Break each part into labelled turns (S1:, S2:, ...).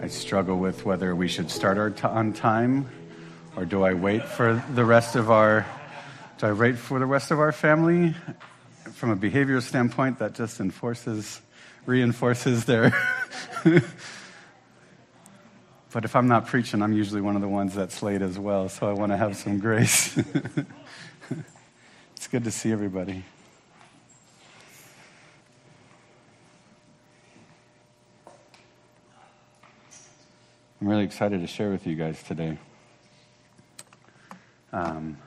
S1: I struggle with whether we should start our t- on time or do I wait for the rest of our do I wait for the rest of our family? From a behavioral standpoint, that just enforces reinforces their But if I'm not preaching, I'm usually one of the ones that's late as well, so I want to have some grace. it's good to see everybody. I'm really excited to share with you guys today. Um,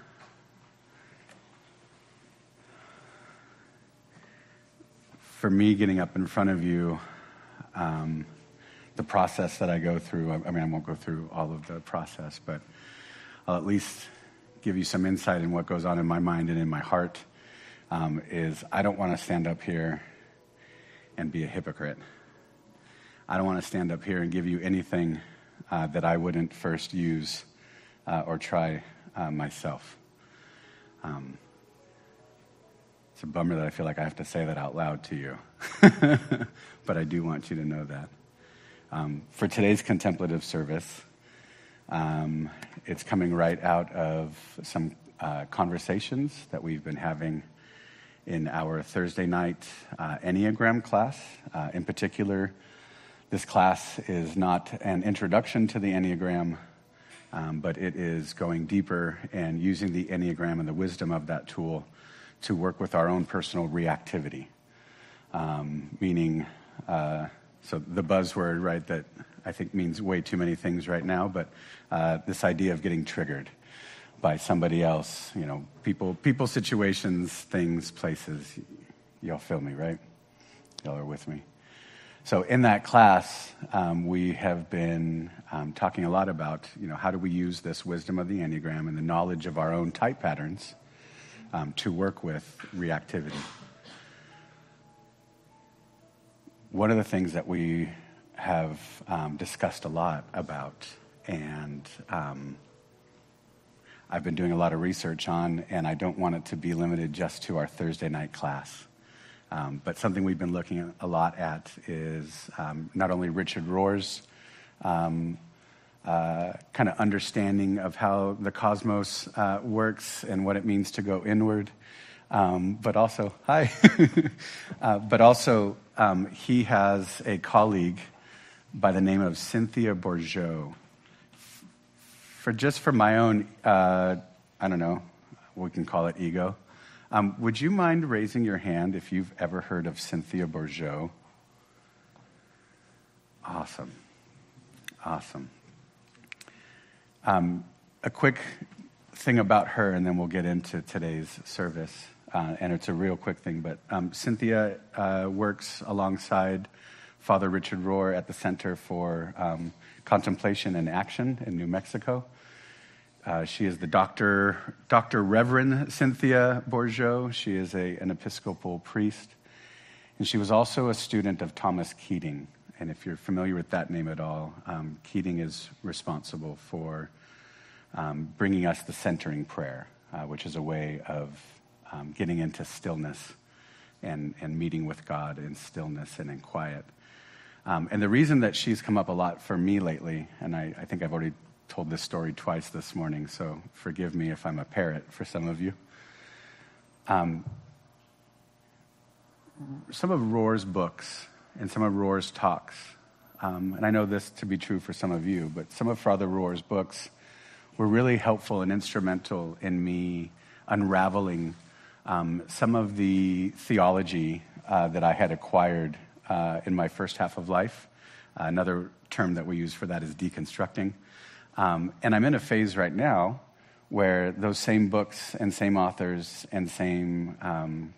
S1: for me, getting up in front of you, um, the process that I go through, I, mean, I won't go through all of the process, but I'll at least give you some insight in what goes on in my mind and in my heart. Um, is I don't want to stand up here and be a hypocrite. I don't want to stand up here and give you anything uh, that I wouldn't first use uh, or try uh, myself. Um, it's a bummer that I feel like I have to say that out loud to you, but I do want you to know that. Um, for today's contemplative service, um, it's coming right out of some uh, conversations that we've been having in our Thursday night uh, Enneagram class. Uh, in particular, this class is not an introduction to the Enneagram, um, but it is going deeper and using the Enneagram and the wisdom of that tool to work with our own personal reactivity. Um, meaning, uh, so the buzzword, right, that I think means way too many things right now, but uh, this idea of getting triggered by somebody else, you know, people, people, situations, things, places. Y'all feel me, right? Y'all are with me. So in that class, um, we have been um, talking a lot about, you know, how do we use this wisdom of the Enneagram and the knowledge of our own type patterns um, to work with reactivity. One of the things that we have um, discussed a lot about, and um, I've been doing a lot of research on, and I don't want it to be limited just to our Thursday night class. Um, but something we've been looking a lot at is um, not only Richard Rohr's um, uh, kind of understanding of how the cosmos uh, works and what it means to go inward, but also, hi, uh, but also he has a colleague by the name of Cynthia Bourgeault. For just for my own, I don't know, we can call it ego. Um, would you mind raising your hand if you've ever heard of Cynthia Bourgeault? Awesome. Awesome. Um, a quick thing about her, and then we'll get into today's service. Uh, and it's a real quick thing, but um, Cynthia uh, works alongside Father Richard Rohr at the Center for um, Contemplation and Action in New Mexico. Uh, she is the Dr. Dr. Reverend Cynthia Bourgeault. She is a, an Episcopal priest. And she was also a student of Thomas Keating. And if you're familiar with that name at all, um, Keating is responsible for um, bringing us the centering prayer, uh, which is a way of um, getting into stillness and, and meeting with God in stillness and in quiet. Um, and the reason that she's come up a lot for me lately, and I, I think I've already told this story twice this morning, so forgive me if I'm a parrot for some of you. Um, some of Rohr's books and some of Rohr's talks, um, and I know this to be true for some of you, but some of Father Rohr's books were really helpful and instrumental in me unraveling um, some of the theology uh, that I had acquired uh, in my first half of life. Uh, another term that we use for that is deconstructing. Um, and I'm in a phase right now where those same books and same authors and same um,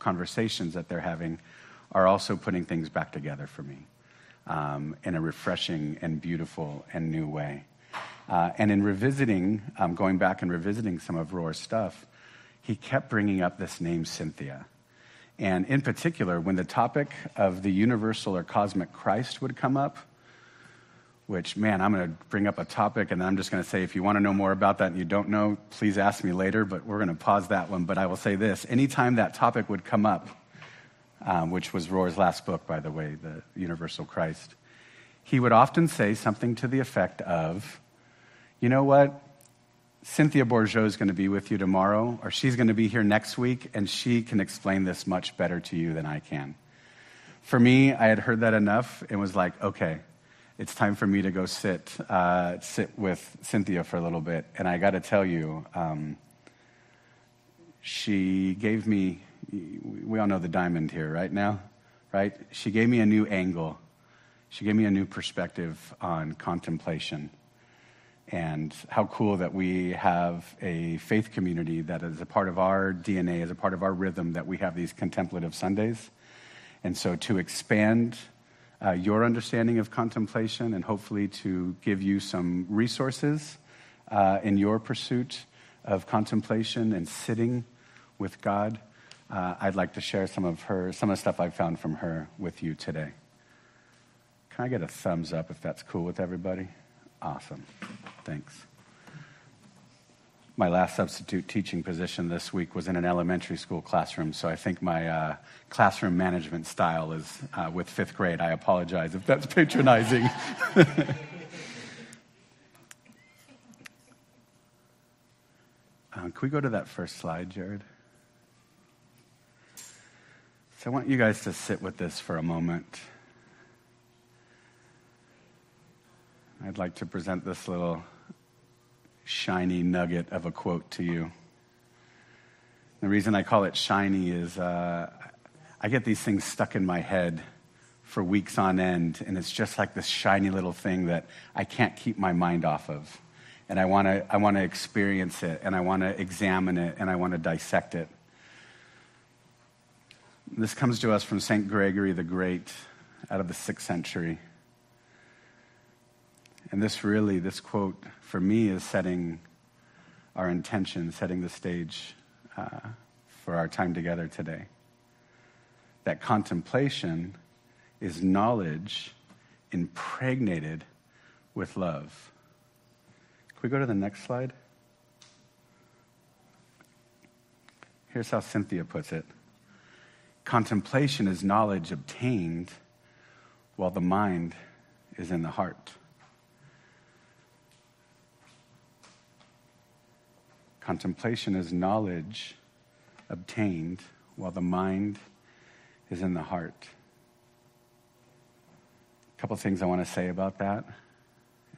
S1: conversations that they're having are also putting things back together for me um, in a refreshing and beautiful and new way. Uh, and in revisiting, um, going back and revisiting some of Rohr's stuff, he kept bringing up this name Cynthia. And in particular, when the topic of the universal or cosmic Christ would come up, which, man, I'm going to bring up a topic and I'm just going to say, if you want to know more about that and you don't know, please ask me later, but we're going to pause that one. But I will say this anytime that topic would come up, um, which was Rohr's last book, by the way, The Universal Christ, he would often say something to the effect of, You know what? Cynthia Bourgeault is going to be with you tomorrow, or she's going to be here next week, and she can explain this much better to you than I can. For me, I had heard that enough and was like, okay, it's time for me to go sit, uh, sit with Cynthia for a little bit. And I got to tell you, um, she gave me, we all know the diamond here, right now, right? She gave me a new angle. She gave me a new perspective on contemplation and how cool that we have a faith community that is a part of our DNA, as a part of our rhythm, that we have these contemplative Sundays. And so to expand uh, your understanding of contemplation and hopefully to give you some resources uh, in your pursuit of contemplation and sitting with God, uh, I'd like to share some of her, some of the stuff I've found from her with you today. Can I get a thumbs up if that's cool with everybody? Awesome. Thanks. My last substitute teaching position this week was in an elementary school classroom, so I think my uh, classroom management style is uh, with fifth grade. I apologize if that's patronizing. uh, can we go to that first slide, Jared? So I want you guys to sit with this for a moment. I'd like to present this little shiny nugget of a quote to you. The reason I call it shiny is uh, I get these things stuck in my head for weeks on end, and it's just like this shiny little thing that I can't keep my mind off of. And I want to I wanna experience it, and I want to examine it, and I want to dissect it. This comes to us from St. Gregory the Great out of the sixth century. And this really, this quote for me is setting our intention, setting the stage uh, for our time together today. That contemplation is knowledge impregnated with love. Can we go to the next slide? Here's how Cynthia puts it Contemplation is knowledge obtained while the mind is in the heart. Contemplation is knowledge obtained while the mind is in the heart. A couple things I want to say about that.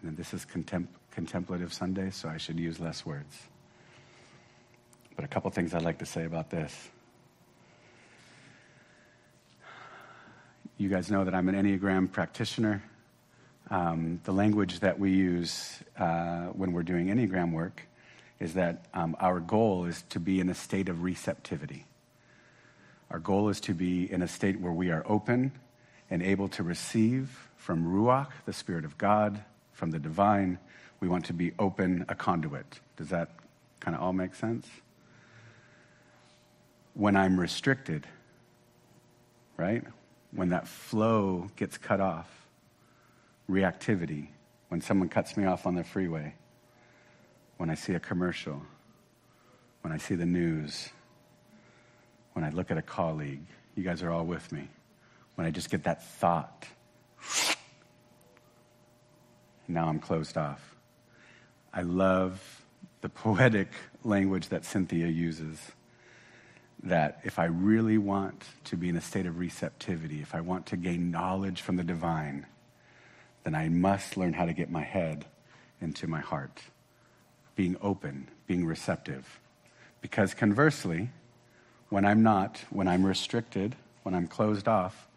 S1: And this is contem- contemplative Sunday, so I should use less words. But a couple things I'd like to say about this. You guys know that I'm an Enneagram practitioner. Um, the language that we use uh, when we're doing Enneagram work is that um, our goal is to be in a state of receptivity. Our goal is to be in a state where we are open and able to receive from Ruach, the Spirit of God, from the divine. We want to be open, a conduit. Does that kind of all make sense? When I'm restricted, right? When that flow gets cut off, reactivity, when someone cuts me off on the freeway, when I see a commercial, when I see the news, when I look at a colleague. You guys are all with me. When I just get that thought, now I'm closed off. I love the poetic language that Cynthia uses. That if I really want to be in a state of receptivity, if I want to gain knowledge from the divine, then I must learn how to get my head into my heart being open, being receptive. Because conversely, when I'm not, when I'm restricted, when I'm closed off,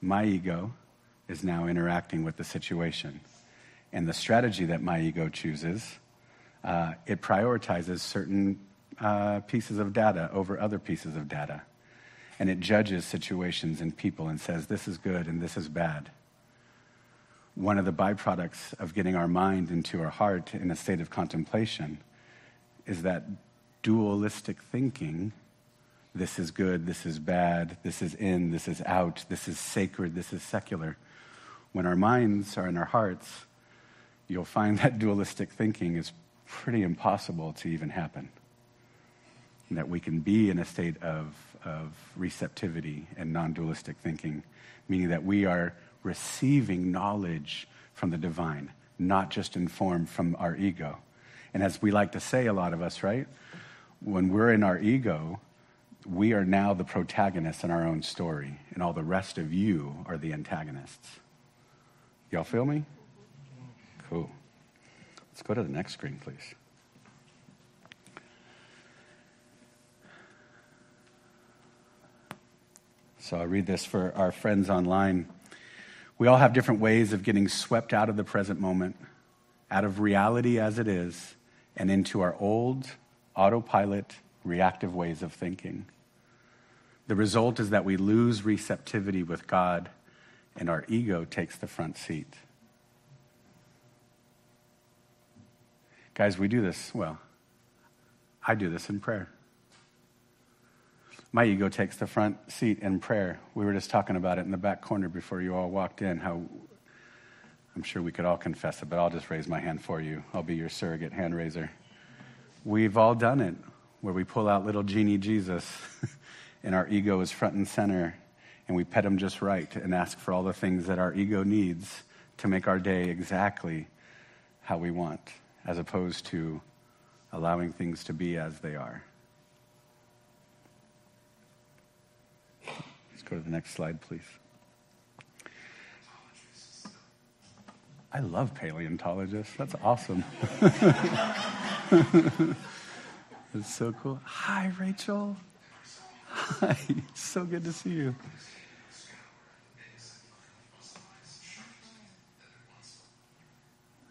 S1: my ego is now interacting with the situation. And the strategy that my ego chooses, uh, it prioritizes certain uh, pieces of data over other pieces of data. And it judges situations and people and says, this is good and this is bad one of the byproducts of getting our mind into our heart in a state of contemplation is that dualistic thinking this is good, this is bad, this is in, this is out, this is sacred, this is secular. When our minds are in our hearts, you'll find that dualistic thinking is pretty impossible to even happen. And that we can be in a state of, of receptivity and non dualistic thinking, meaning that we are receiving knowledge from the divine, not just informed from our ego. And as we like to say, a lot of us, right? When we're in our ego, we are now the protagonists in our own story, and all the rest of you are the antagonists. Y'all feel me? Cool. Let's go to the next screen, please. So I'll read this for our friends online. We all have different ways of getting swept out of the present moment, out of reality as it is, and into our old, autopilot, reactive ways of thinking. The result is that we lose receptivity with God, and our ego takes the front seat. Guys, we do this, well, I do this in prayer. My ego takes the front seat in prayer. We were just talking about it in the back corner before you all walked in, how I'm sure we could all confess it, but I'll just raise my hand for you. I'll be your surrogate hand raiser. We've all done it where we pull out little genie Jesus and our ego is front and center and we pet him just right and ask for all the things that our ego needs to make our day exactly how we want as opposed to allowing things to be as they are. Go to the next slide, please. I love paleontologists. That's awesome. It's so cool. Hi, Rachel. Hi. So good to see you.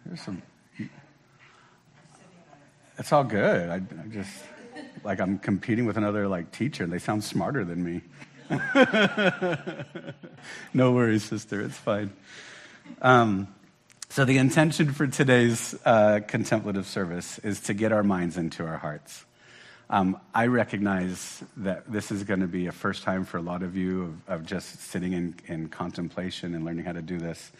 S1: There's some it's all good. I, I just like I'm competing with another like teacher, and they sound smarter than me. no worries, sister. It's fine. Um, so the intention for today's uh, contemplative service is to get our minds into our hearts. Um, I recognize that this is going to be a first time for a lot of you of, of just sitting in, in contemplation and learning how to do this.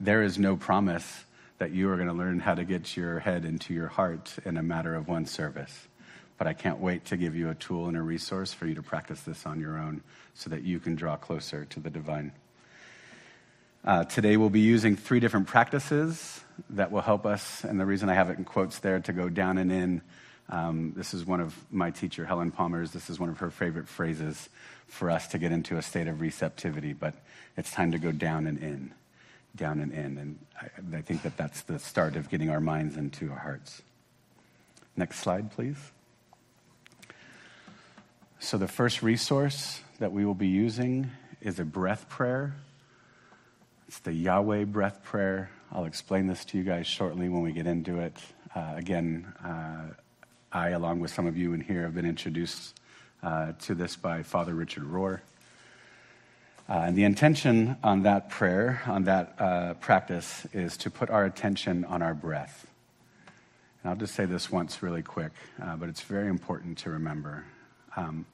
S1: There is no promise that you are going to learn how to get your head into your heart in a matter of one service. But I can't wait to give you a tool and a resource for you to practice this on your own so that you can draw closer to the divine. Uh, today we'll be using three different practices that will help us, and the reason I have it in quotes there to go down and in. Um, this is one of my teacher, Helen Palmer's. This is one of her favorite phrases for us to get into a state of receptivity, but it's time to go down and in down and in. And I, I think that that's the start of getting our minds into our hearts. Next slide, please. So, the first resource that we will be using is a breath prayer. It's the Yahweh breath prayer. I'll explain this to you guys shortly when we get into it. Uh, again, uh, I, along with some of you in here, have been introduced uh, to this by Father Richard Rohr. Uh, and the intention on that prayer, on that uh, practice, is to put our attention on our breath. And I'll just say this once really quick, uh, but it's very important to remember. Um,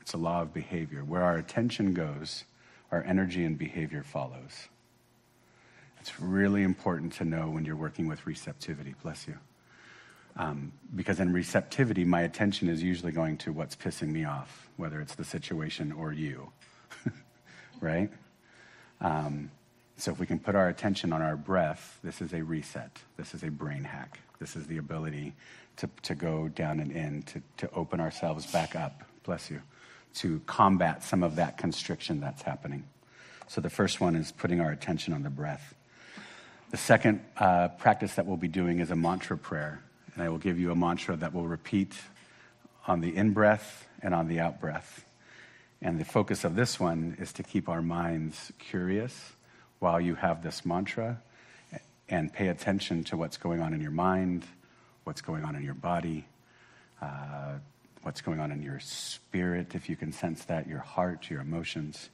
S1: it's a law of behavior. Where our attention goes, our energy and behavior follows. It's really important to know when you're working with receptivity. Bless you. Um, because in receptivity, my attention is usually going to what's pissing me off, whether it's the situation or you right? Um, so if we can put our attention on our breath, this is a reset. This is a brain hack. This is the ability to, to go down and in, to, to open ourselves back up, bless you, to combat some of that constriction that's happening. So the first one is putting our attention on the breath. The second uh, practice that we'll be doing is a mantra prayer. And I will give you a mantra that will repeat on the in breath and on the out breath. And the focus of this one is to keep our minds curious while you have this mantra and pay attention to what's going on in your mind, what's going on in your body, uh, what's going on in your spirit, if you can sense that, your heart, your emotions.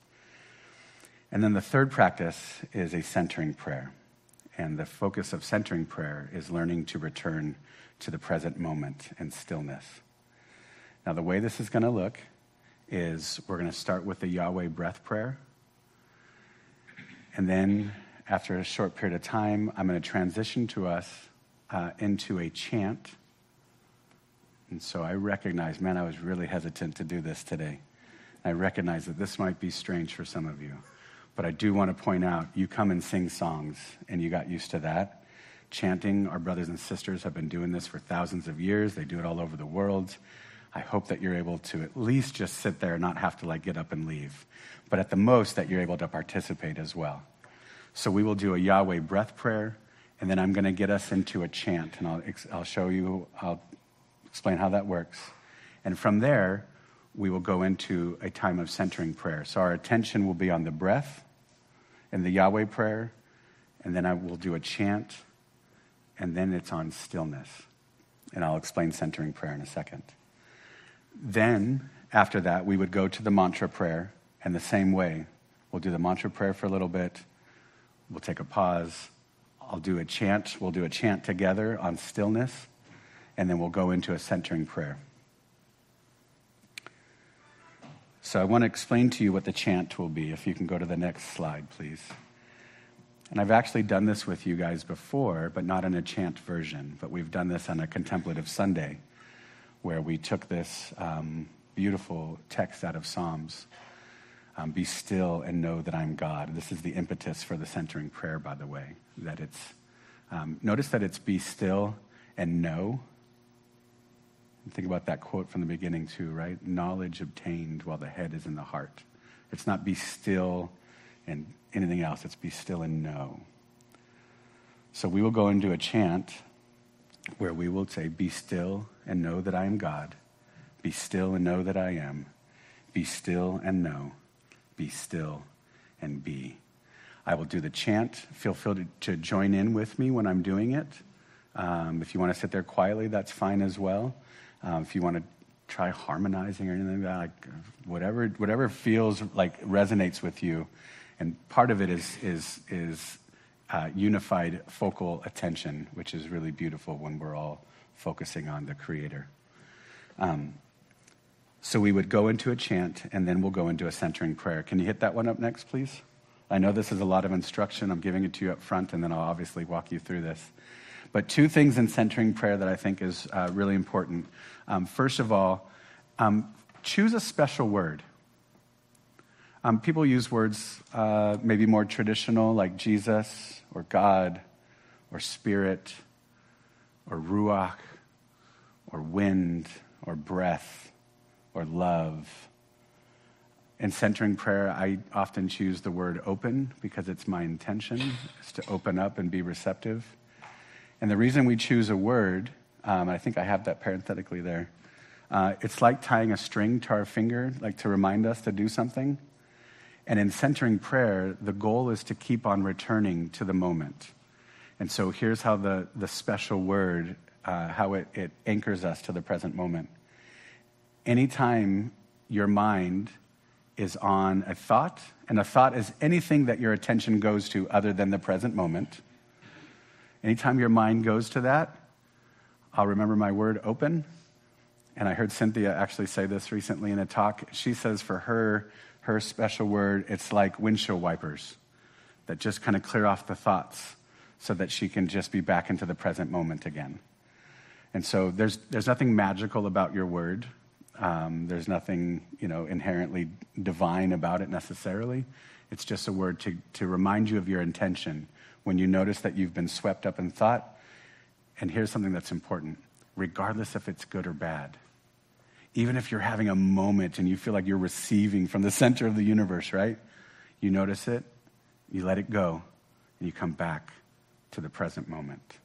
S1: And then the third practice is a centering prayer. And the focus of centering prayer is learning to return to the present moment and stillness. Now, the way this is going to look is we're going to start with the Yahweh breath prayer. And then, after a short period of time, I'm going to transition to us uh, into a chant. And so I recognize, man, I was really hesitant to do this today. I recognize that this might be strange for some of you. But I do want to point out you come and sing songs, and you got used to that. Chanting, our brothers and sisters have been doing this for thousands of years. They do it all over the world. I hope that you're able to at least just sit there and not have to like get up and leave. But at the most, that you're able to participate as well. So we will do a Yahweh breath prayer, and then I'm going to get us into a chant, and I'll, I'll show you, I'll explain how that works. And from there, we will go into a time of centering prayer. So our attention will be on the breath and the Yahweh prayer, and then I will do a chant, and then it's on stillness. And I'll explain centering prayer in a second. Then, after that, we would go to the mantra prayer, and the same way, we'll do the mantra prayer for a little bit. We'll take a pause. I'll do a chant. We'll do a chant together on stillness, and then we'll go into a centering prayer. So I want to explain to you what the chant will be. If you can go to the next slide, please. And I've actually done this with you guys before, but not in a chant version. But we've done this on a contemplative Sunday where we took this um, beautiful text out of Psalms um, Be still and know that I'm God. This is the impetus for the centering prayer, by the way. That it's, um, notice that it's be still and know. Think about that quote from the beginning, too, right? Knowledge obtained while the head is in the heart. It's not be still and anything else, it's be still and know. So we will go into a chant where we will say, Be still and know that I am God. Be still and know that I am. Be still and know. Be still and be. I will do the chant. Feel free to join in with me when I'm doing it. Um, if you want to sit there quietly, that's fine as well. Um, if you want to try harmonizing or anything like that, like whatever, whatever feels like resonates with you. And part of it is, is, is uh, unified focal attention, which is really beautiful when we're all focusing on the Creator. Um, so we would go into a chant and then we'll go into a centering prayer. Can you hit that one up next, please? I know this is a lot of instruction. I'm giving it to you up front and then I'll obviously walk you through this. But two things in centering prayer that I think is uh, really important. Um, first of all, um, choose a special word. Um, people use words uh, maybe more traditional, like Jesus or God or Spirit or Ruach or wind or breath or love. In centering prayer, I often choose the word open because it's my intention is to open up and be receptive. And the reason we choose a word, um, I think I have that parenthetically there, uh, it's like tying a string to our finger, like to remind us to do something. And in centering prayer, the goal is to keep on returning to the moment. And so here's how the, the special word, uh, how it, it anchors us to the present moment anytime your mind is on a thought, and a thought is anything that your attention goes to other than the present moment. Anytime your mind goes to that, I'll remember my word open. And I heard Cynthia actually say this recently in a talk. She says for her, her special word, it's like windshield wipers that just kind of clear off the thoughts so that she can just be back into the present moment again. And so there's, there's nothing magical about your word. Um, there's nothing, you know, inherently divine about it necessarily. It's just a word to, to remind you of your intention when you notice that you've been swept up in thought. And here's something that's important regardless if it's good or bad. Even if you're having a moment and you feel like you're receiving from the center of the universe, right? You notice it, you let it go, and you come back to the present moment.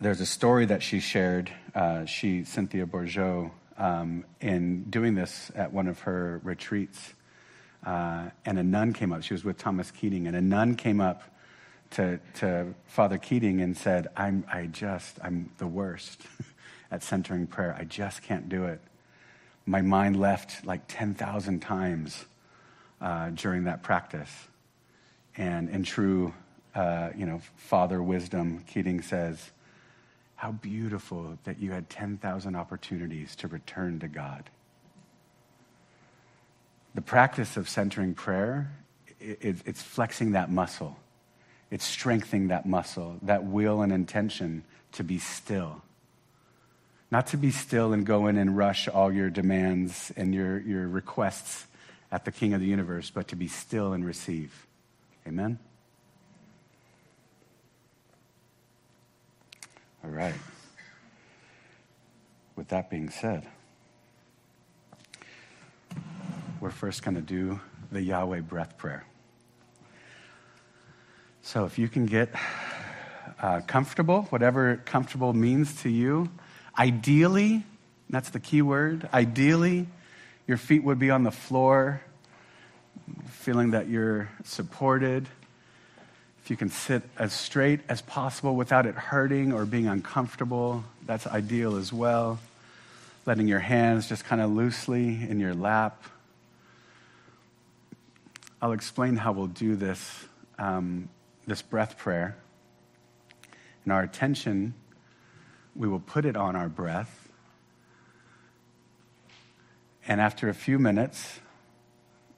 S1: There's a story that she shared, uh, she, Cynthia Bourgeault, um, in doing this at one of her retreats. Uh, and a nun came up. She was with Thomas Keating, and a nun came up to, to Father Keating and said, I'm, I just, I'm the worst at centering prayer. I just can't do it. My mind left like 10,000 times uh, during that practice. And in true, uh, you know, father wisdom, Keating says, how beautiful that you had 10,000 opportunities to return to God. The practice of centering prayer, it's flexing that muscle. It's strengthening that muscle, that will and intention to be still, Not to be still and go in and rush all your demands and your, your requests at the King of the universe, but to be still and receive. Amen? All right. With that being said, we're first going to do the Yahweh breath prayer. So if you can get uh, comfortable, whatever comfortable means to you, ideally, that's the key word, ideally, your feet would be on the floor, feeling that you're supported. If you can sit as straight as possible without it hurting or being uncomfortable, that's ideal as well. Letting your hands just kind of loosely in your lap. I'll explain how we'll do this, um, this breath prayer. And our attention, we will put it on our breath. And after a few minutes,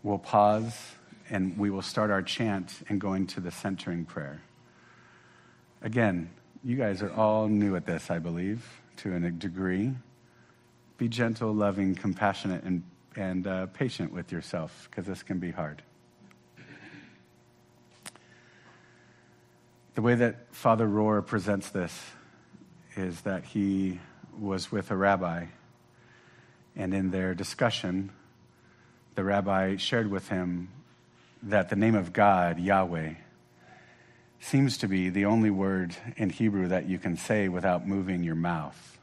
S1: we'll pause and we will start our chant and go into the centering prayer. Again, you guys are all new at this, I believe, to a degree. Be gentle, loving, compassionate, and, and uh, patient with yourself because this can be hard. The way that Father Rohr presents this is that he was with a rabbi, and in their discussion, the rabbi shared with him that the name of God, Yahweh, seems to be the only word in Hebrew that you can say without moving your mouth.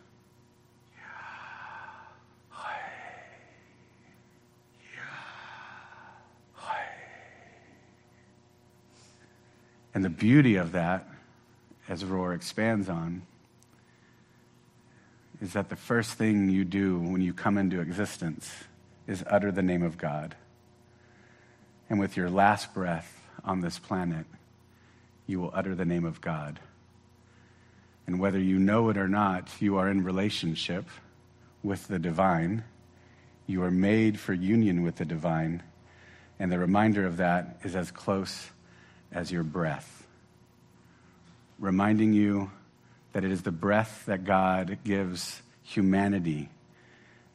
S1: And the beauty of that, as Rohr expands on, is that the first thing you do when you come into existence is utter the name of God. And with your last breath on this planet, you will utter the name of God. And whether you know it or not, you are in relationship with the divine. You are made for union with the divine. And the reminder of that is as close as your breath, reminding you that it is the breath that God gives humanity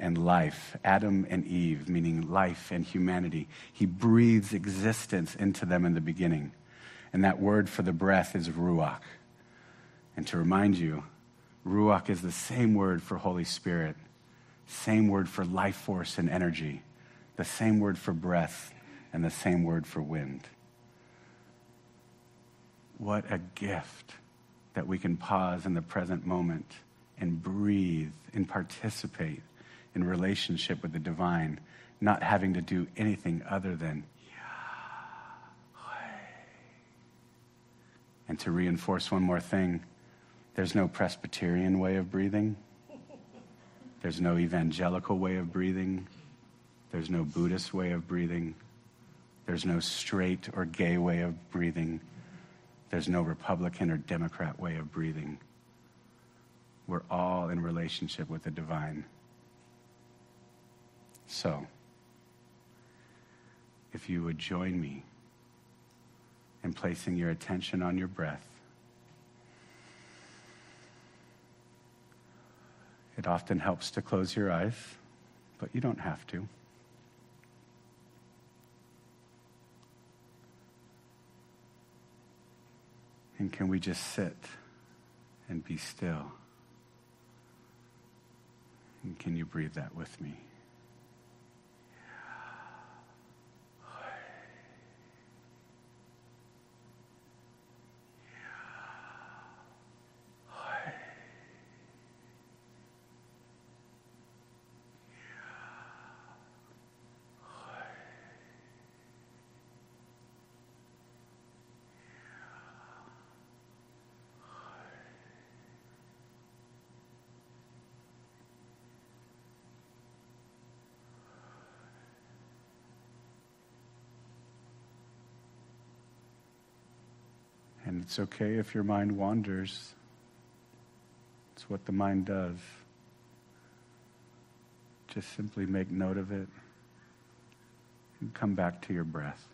S1: and life, Adam and Eve, meaning life and humanity. He breathes existence into them in the beginning. And that word for the breath is ruach. And to remind you, ruach is the same word for Holy Spirit, same word for life force and energy, the same word for breath, and the same word for wind. What a gift that we can pause in the present moment and breathe and participate in relationship with the divine, not having to do anything other than And to reinforce one more thing, there's no Presbyterian way of breathing. There's no evangelical way of breathing. There's no Buddhist way of breathing. There's no straight or gay way of breathing. There's no Republican or Democrat way of breathing. We're all in relationship with the divine. So, if you would join me in placing your attention on your breath, it often helps to close your eyes, but you don't have to. And can we just sit and be still? And can you breathe that with me? And it's okay if your mind wanders. It's what the mind does. Just simply make note of it and come back to your breath.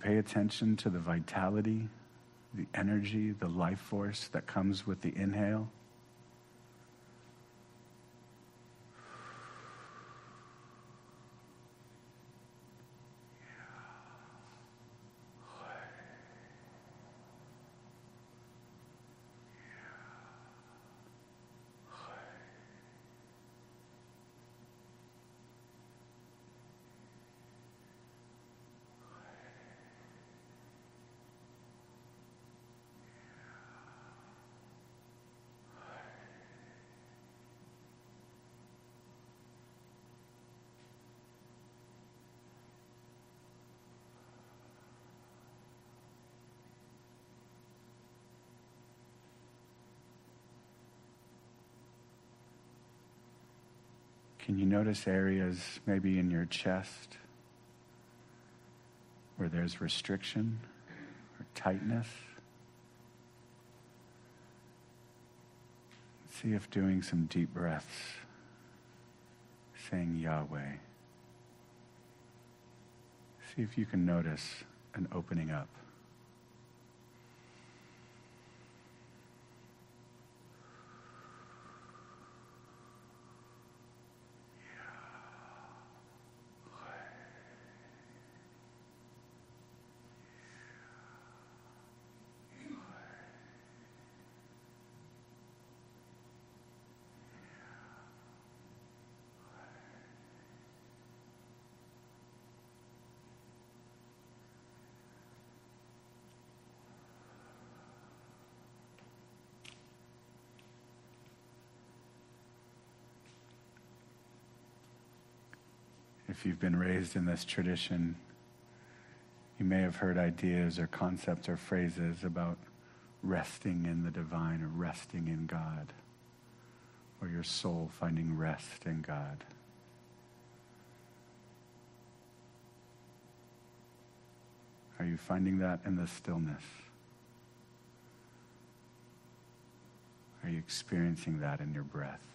S1: Pay attention to the vitality, the energy, the life force that comes with the inhale? Can you notice areas maybe in your chest where there's restriction or tightness? See if doing some deep breaths, saying Yahweh, see if you can notice an opening up. If you've been raised in this tradition, you may have heard ideas or concepts or phrases about resting in the divine or resting in God, or your soul finding rest in God. Are you finding that in the stillness? Are you experiencing that in your breath?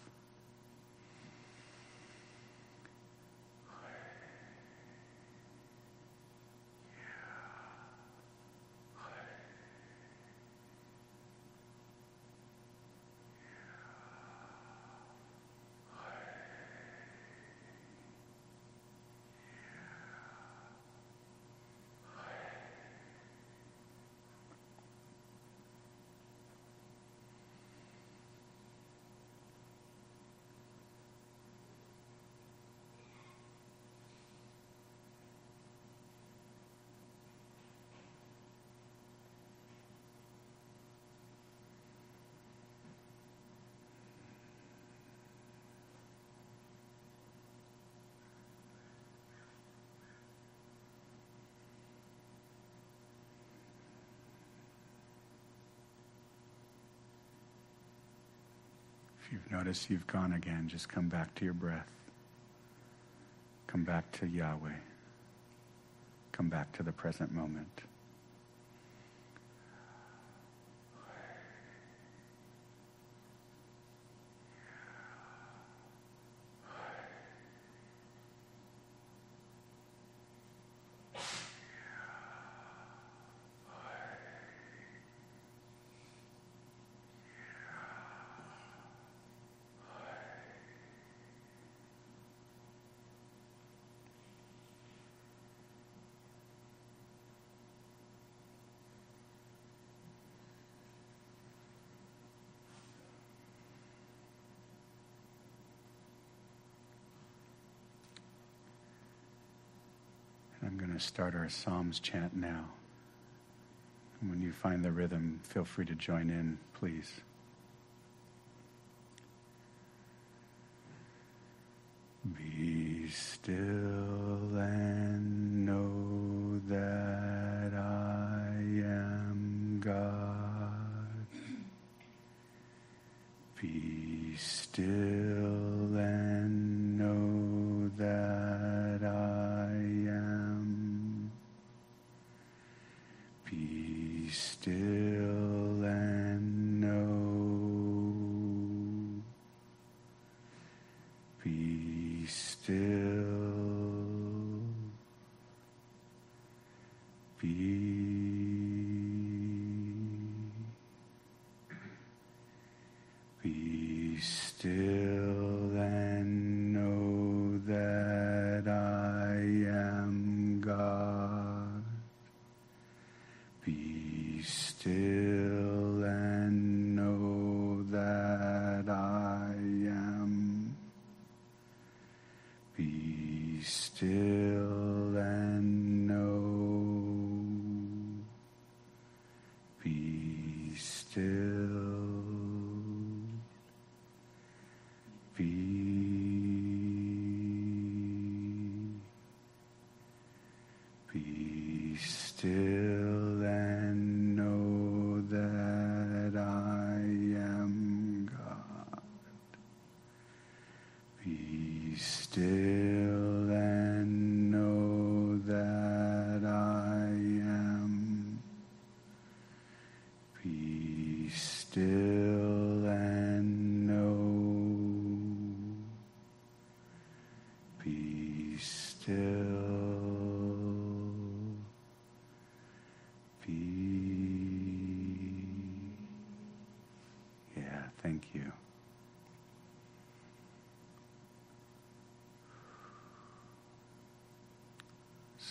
S1: If you've noticed you've gone again, just come back to your breath. Come back to Yahweh. Come back to the present moment. I'm to start our Psalms chant now. And when you find the rhythm, feel free to join in, please. Be still and know that I am God. Be still be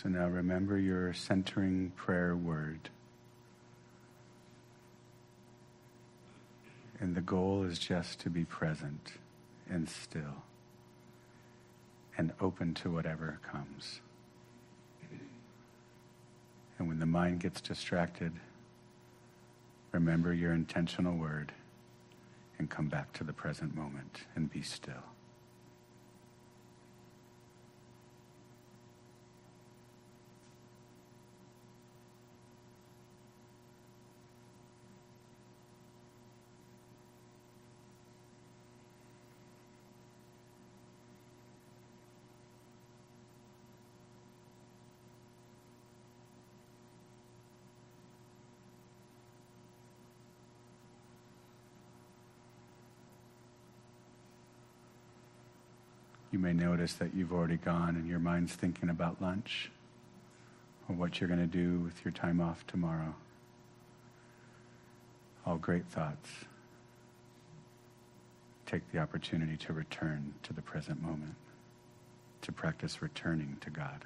S1: So now remember your centering prayer word. And the goal is just to be present and still and open to whatever comes. And when the mind gets distracted, remember your intentional word and come back to the present moment and be still. You may notice that you've already gone and your mind's thinking about lunch or what you're going to do with your time off tomorrow. All great thoughts. Take the opportunity to return to the present moment, to practice returning to God.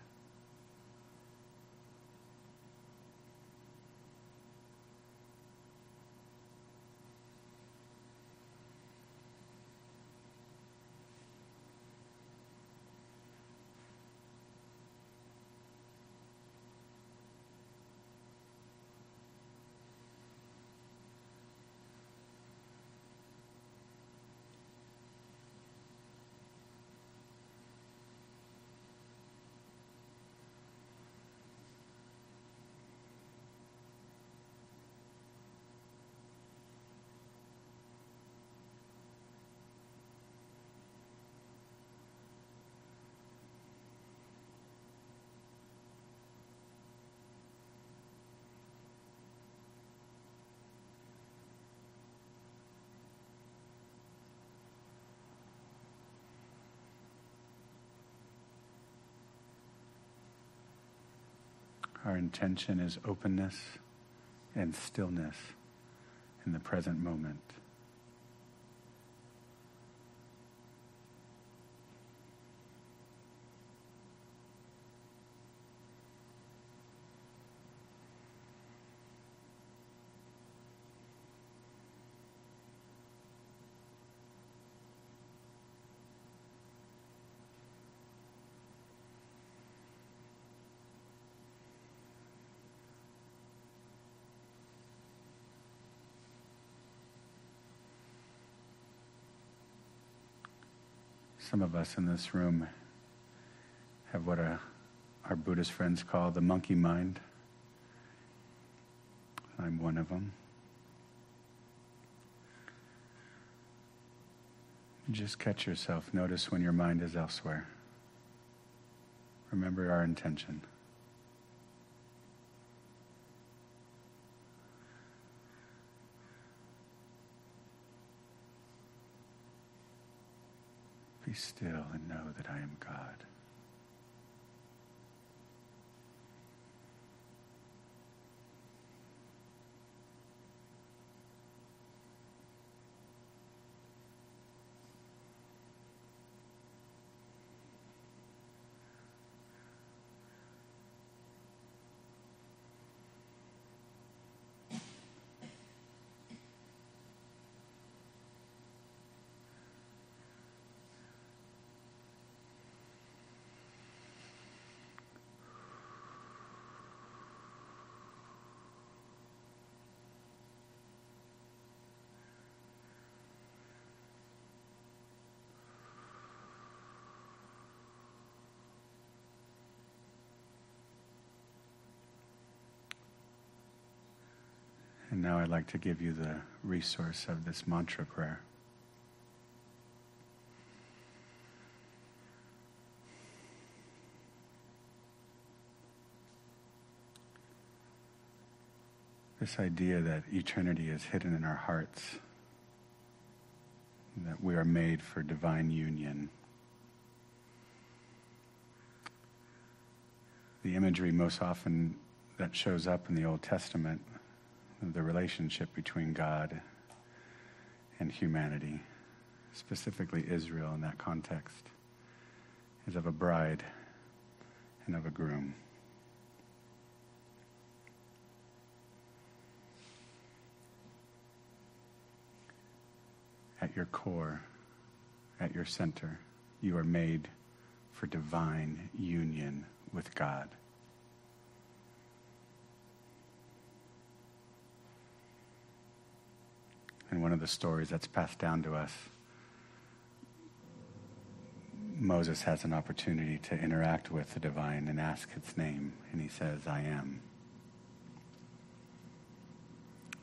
S1: Our intention is openness and stillness in the present moment. Some of us in this room have what a, our Buddhist friends call the monkey mind. I'm one of them. Just catch yourself. Notice when your mind is elsewhere. Remember our intention. Be still and know that I am God. And now I'd like to give you the resource of this mantra prayer. This idea that eternity is hidden in our hearts, that we are made for divine union. The imagery most often that shows up in the Old Testament, the relationship between God and humanity, specifically Israel in that context, is of a bride and of a groom. at your core, at your center, you are made for divine union with God. And one of the stories that's passed down to us, Moses has an opportunity to interact with the divine and ask its name, and he says, I am.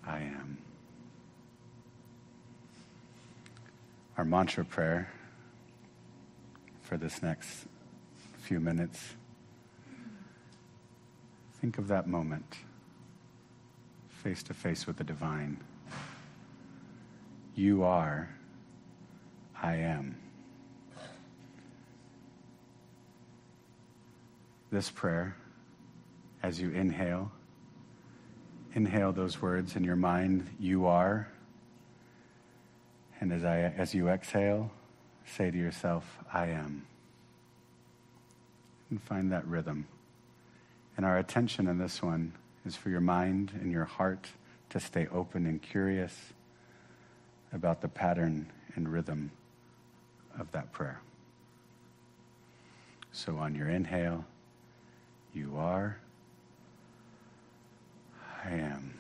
S1: I am. our mantra prayer for this next few minutes. Think of that moment, face to face with the divine. You are, I am. This prayer, as you inhale, inhale those words in your mind, you are. And as, I, as you exhale, say to yourself, I am. And find that rhythm. And our attention in this one is for your mind and your heart to stay open and curious about the pattern and rhythm of that prayer. So on your inhale, you are, I am.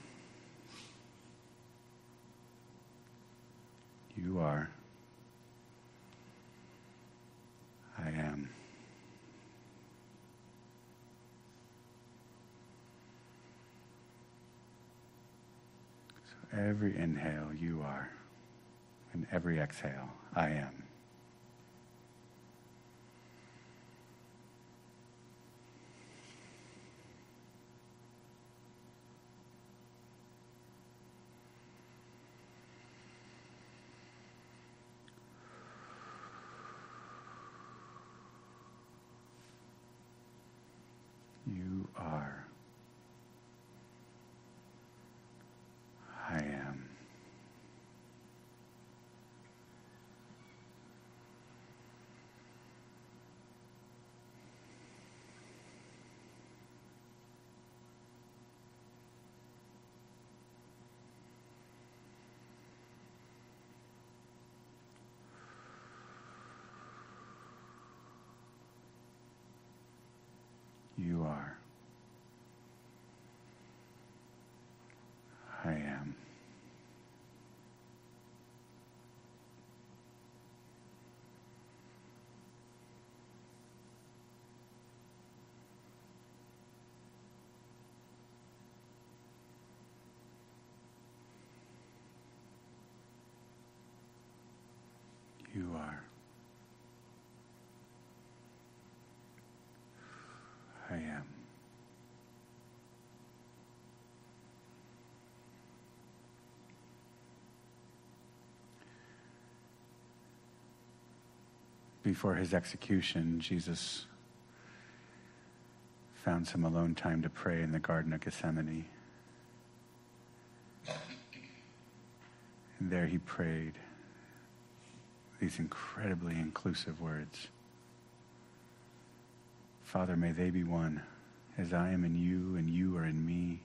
S1: You are. I am. So every inhale, you are. And every exhale, I am. you are. I am. You are. I am. Before his execution, Jesus found some alone time to pray in the Garden of Gethsemane. And there he prayed these incredibly inclusive words. Father, may they be one, as I am in you and you are in me.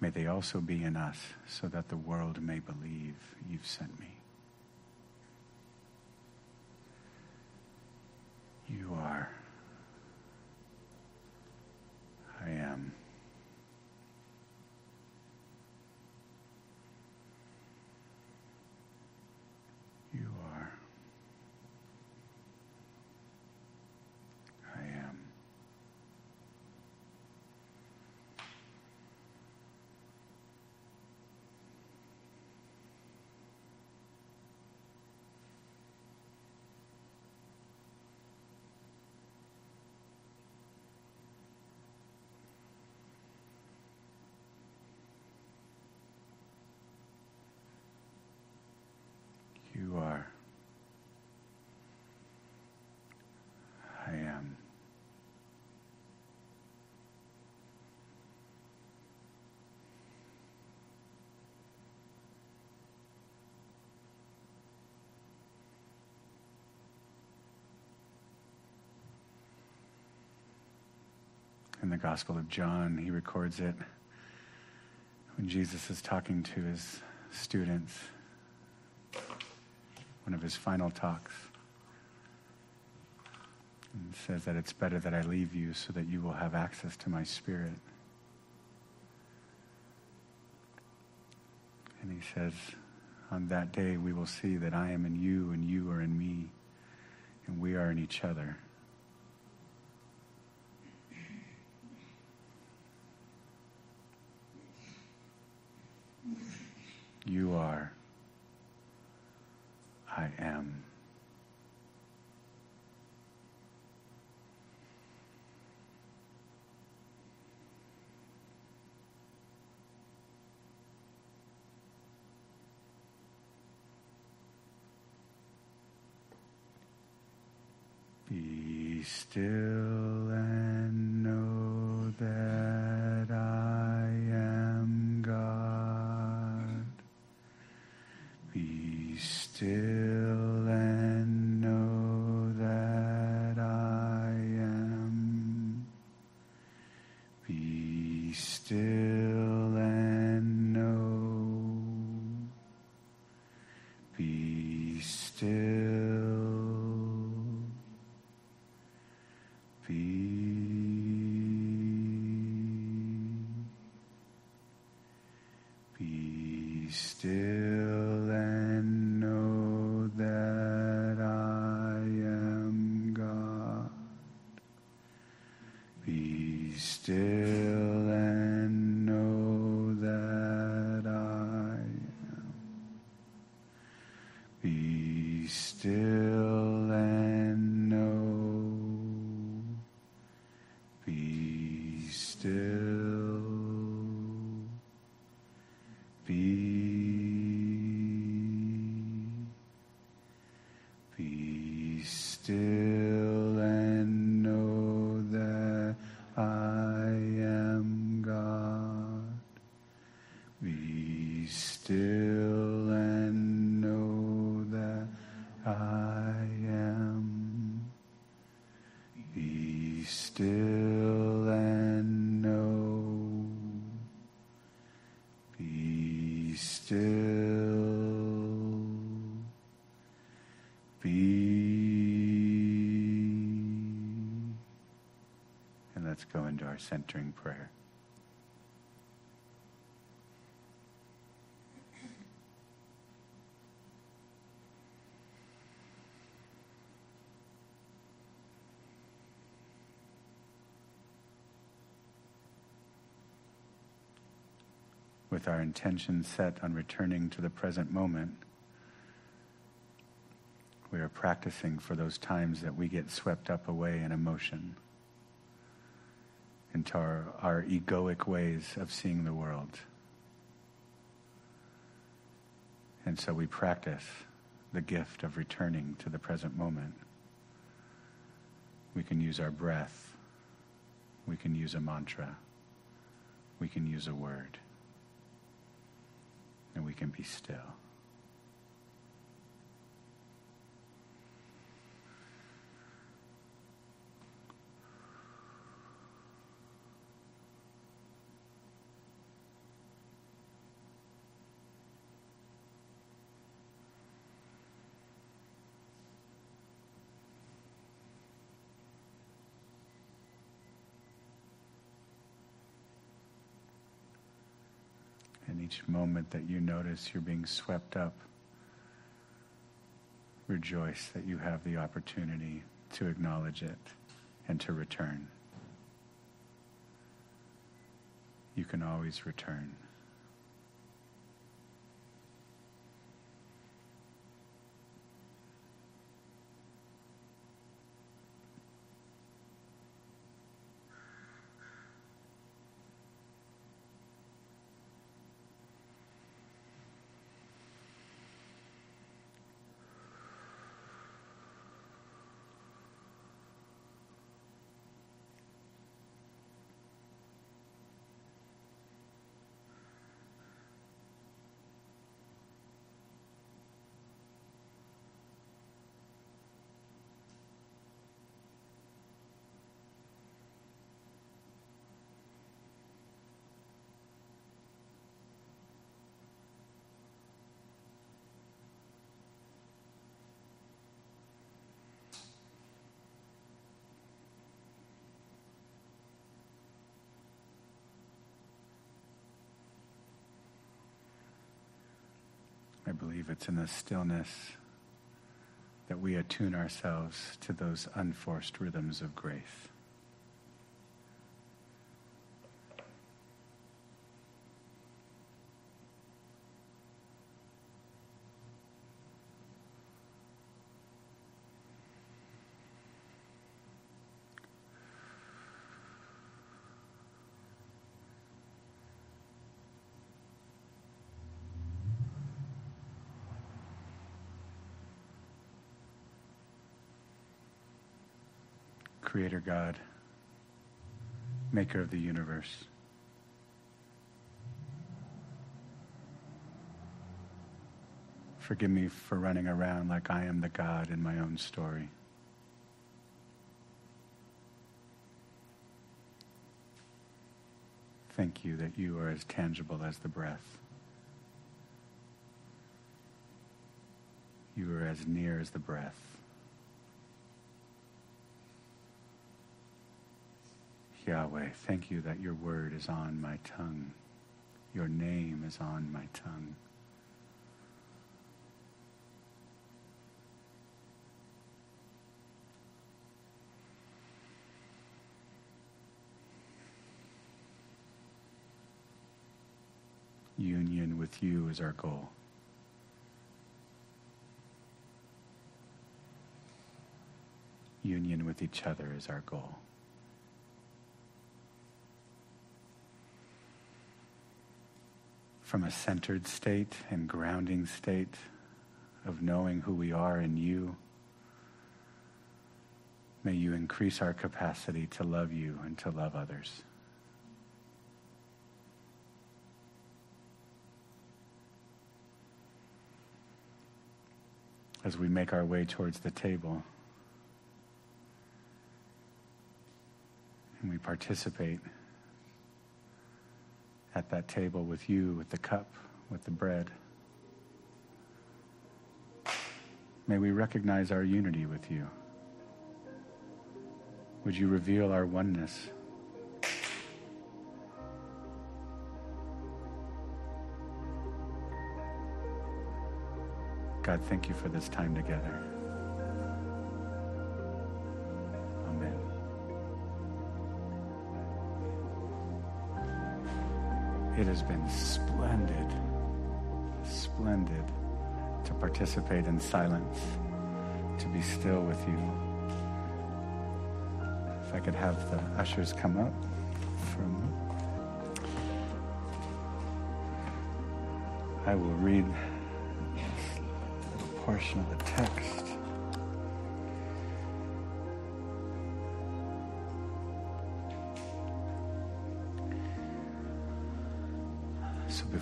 S1: May they also be in us, so that the world may believe you've sent me. You are. I am. You are. I am. In the Gospel of John, he records it when Jesus is talking to his students, one of his final talks. And says that it's better that I leave you so that you will have access to my spirit. And he says, on that day we will see that I am in you and you are in me and we are in each other. You are. I am. Be still still centering prayer. With our intention set on returning to the present moment, we are practicing for those times that we get swept up away in emotion our, our egoic ways of seeing the world. And so we practice the gift of returning to the present moment. We can use our breath. We can use a mantra. We can use a word. And we can be still. And each moment that you notice you're being swept up, rejoice that you have the opportunity to acknowledge it and to return. You can always return. Believe it's in the stillness that we attune ourselves to those unforced rhythms of grace. Creator God, Maker of the universe. Forgive me for running around like I am the God in my own story. Thank you that you are as tangible as the breath. You are as near as the breath. Yahweh, thank you that your word is on my tongue. Your name is on my tongue. Union with you is our goal. Union with each other is our goal. From a centered state and grounding state of knowing who we are in you. May you increase our capacity to love you and to love others. As we make our way towards the table and we participate at that table with you, with the cup, with the bread. May we recognize our unity with you. Would you reveal our oneness? God, thank you for this time together. It has been splendid, splendid to participate in silence, to be still with you. If I could have the ushers come up from. I will read a portion of the text.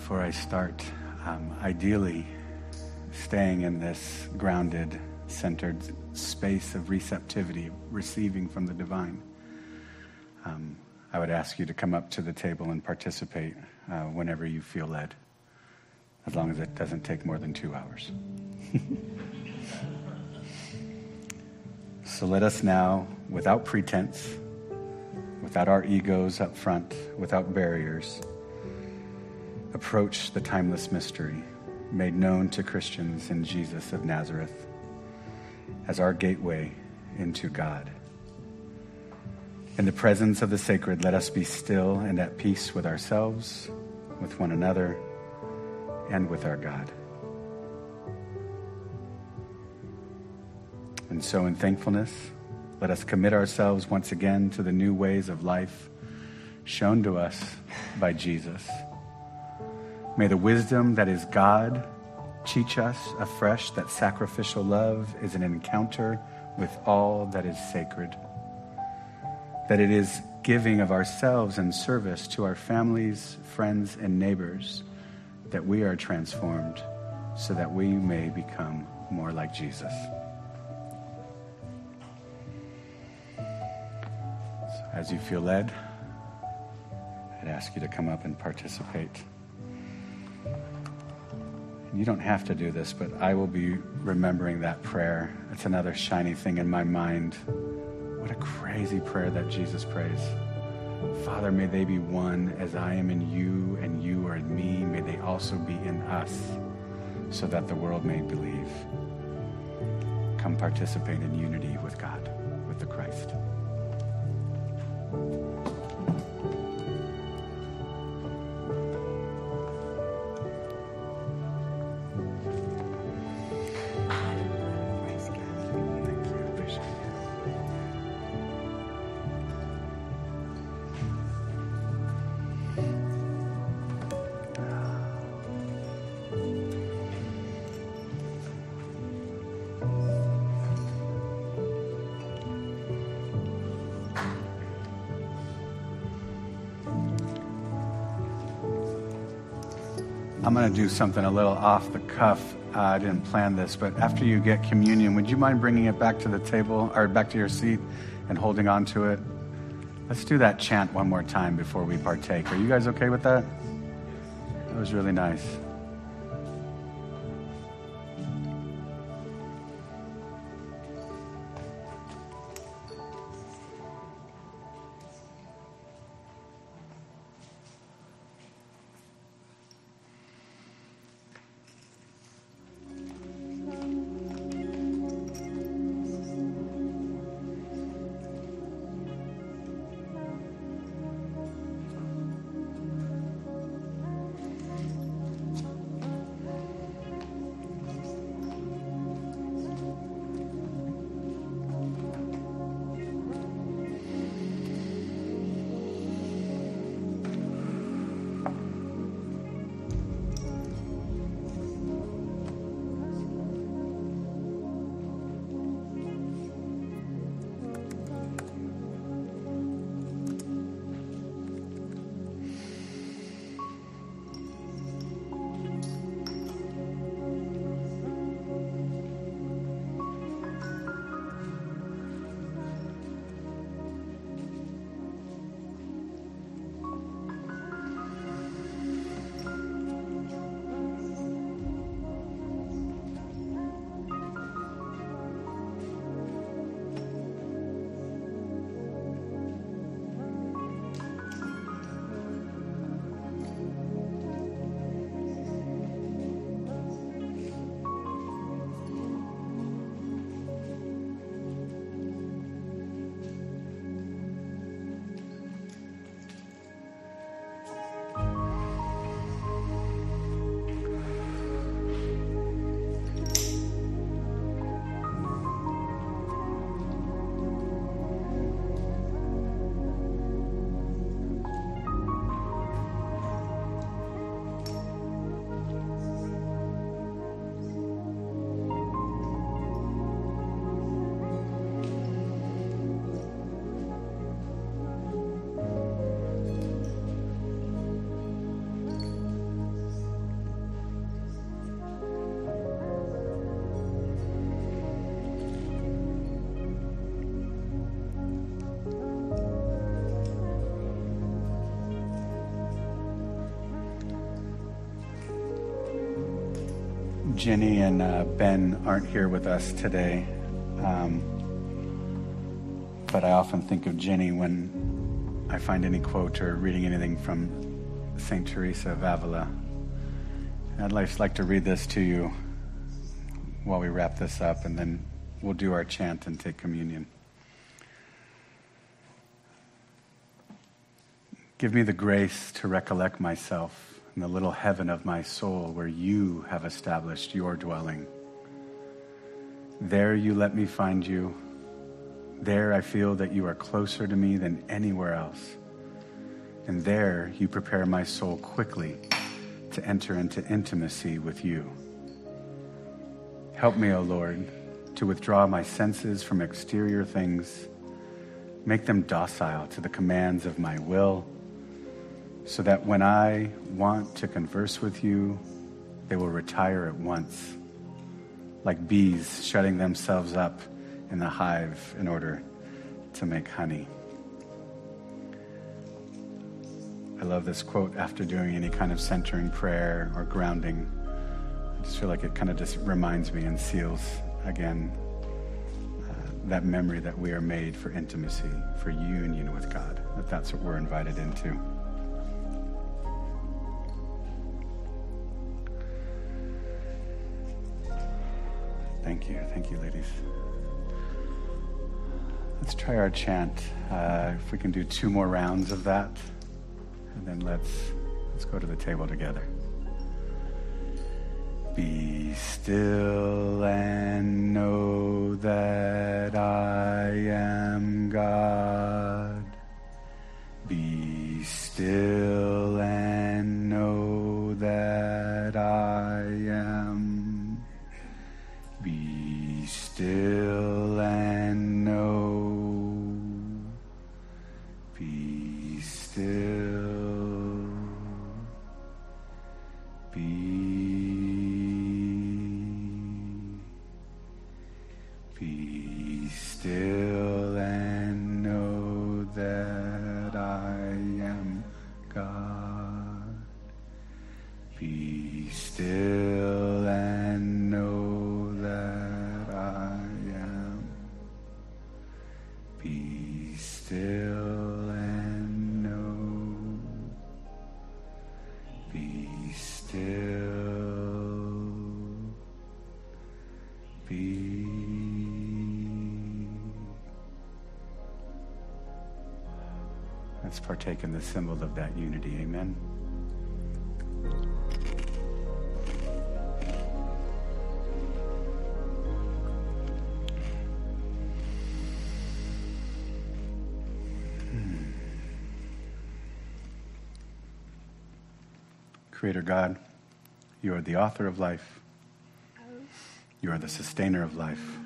S1: Before I start, um, ideally staying in this grounded, centered space of receptivity, receiving from the divine, um, I would ask you to come up to the table and participate uh, whenever you feel led, as long as it doesn't take more than two hours. so let us now, without pretense, without our egos up front, without barriers, approach the timeless mystery made known to Christians in Jesus of Nazareth as our gateway into God. In the presence of the sacred, let us be still and at peace with ourselves, with one another, and with our God. And so, in thankfulness, let us commit ourselves once again to the new ways of life shown to us by Jesus. May the wisdom that is God teach us afresh that sacrificial love is an encounter with all that is sacred, that it is giving of ourselves in service to our families, friends, and neighbors, that we are transformed so that we may become more like Jesus. As you feel led, I'd ask you to come up and participate. You don't have to do this, but I will be remembering that prayer. It's another shiny thing in my mind. What a crazy prayer that Jesus prays. Father, may they be one as I am in you and you are in me. May they also be in us, so that the world may believe. Come participate in unity with God, with the Christ. To do something a little off the cuff. Uh, I didn't plan this, but after you get communion, would you mind bringing it back to the table or back to your seat and holding on to it? Let's do that chant one more time before we partake. Are you guys okay with that? That was really nice. Jenny and uh, Ben aren't here with us today. Um, but I often think of Jenny when I find any quote or reading anything from St. Teresa of Avila. I'd like, like to read this to you while we wrap this up, and then we'll do our chant and take communion. Give me the grace to recollect myself in the little heaven of my soul where you have established your dwelling. There you let me find you. There I feel that you are closer to me than anywhere else. And there you prepare my soul quickly to enter into intimacy with you. Help me, O Lord, to withdraw my senses from exterior things, make them docile to the commands of my will so that when I want to converse with you, they will retire at once, like bees shutting themselves up in the hive in order to make honey. I love this quote after doing any kind of centering prayer or grounding. I just feel like it kind of just reminds me and seals again uh, that memory that we are made for intimacy, for union with God, that that's what we're invited into. Thank you. Thank you, ladies. Let's try our chant. Uh, if we can do two more rounds of that, and then let's let's go to the table together. Be still and know that I am God. Be still that unity. Amen. Hmm. Creator God, you are the author of life. You are the sustainer of life.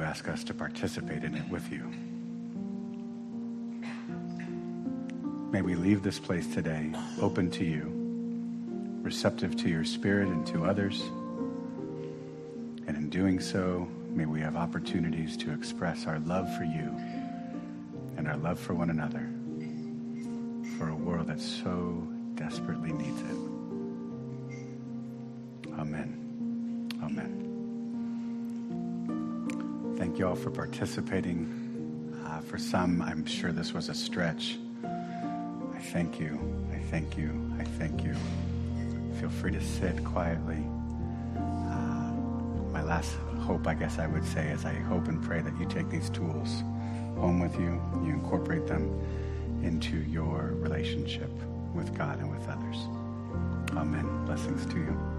S1: You ask us to participate in it with you. May we leave this place today open to you, receptive to your spirit and to others. And in doing so, may we have opportunities to express our love for you and our love for one another for a world that so desperately needs it. Thank you all for participating. Uh, for some, I'm sure this was a stretch. I thank you. I thank you. I thank you. Feel free to sit quietly. Uh, my last hope, I guess I would say, is I hope and pray that you take these tools home with you, you incorporate them into your relationship with God and with others. Amen. Blessings to you.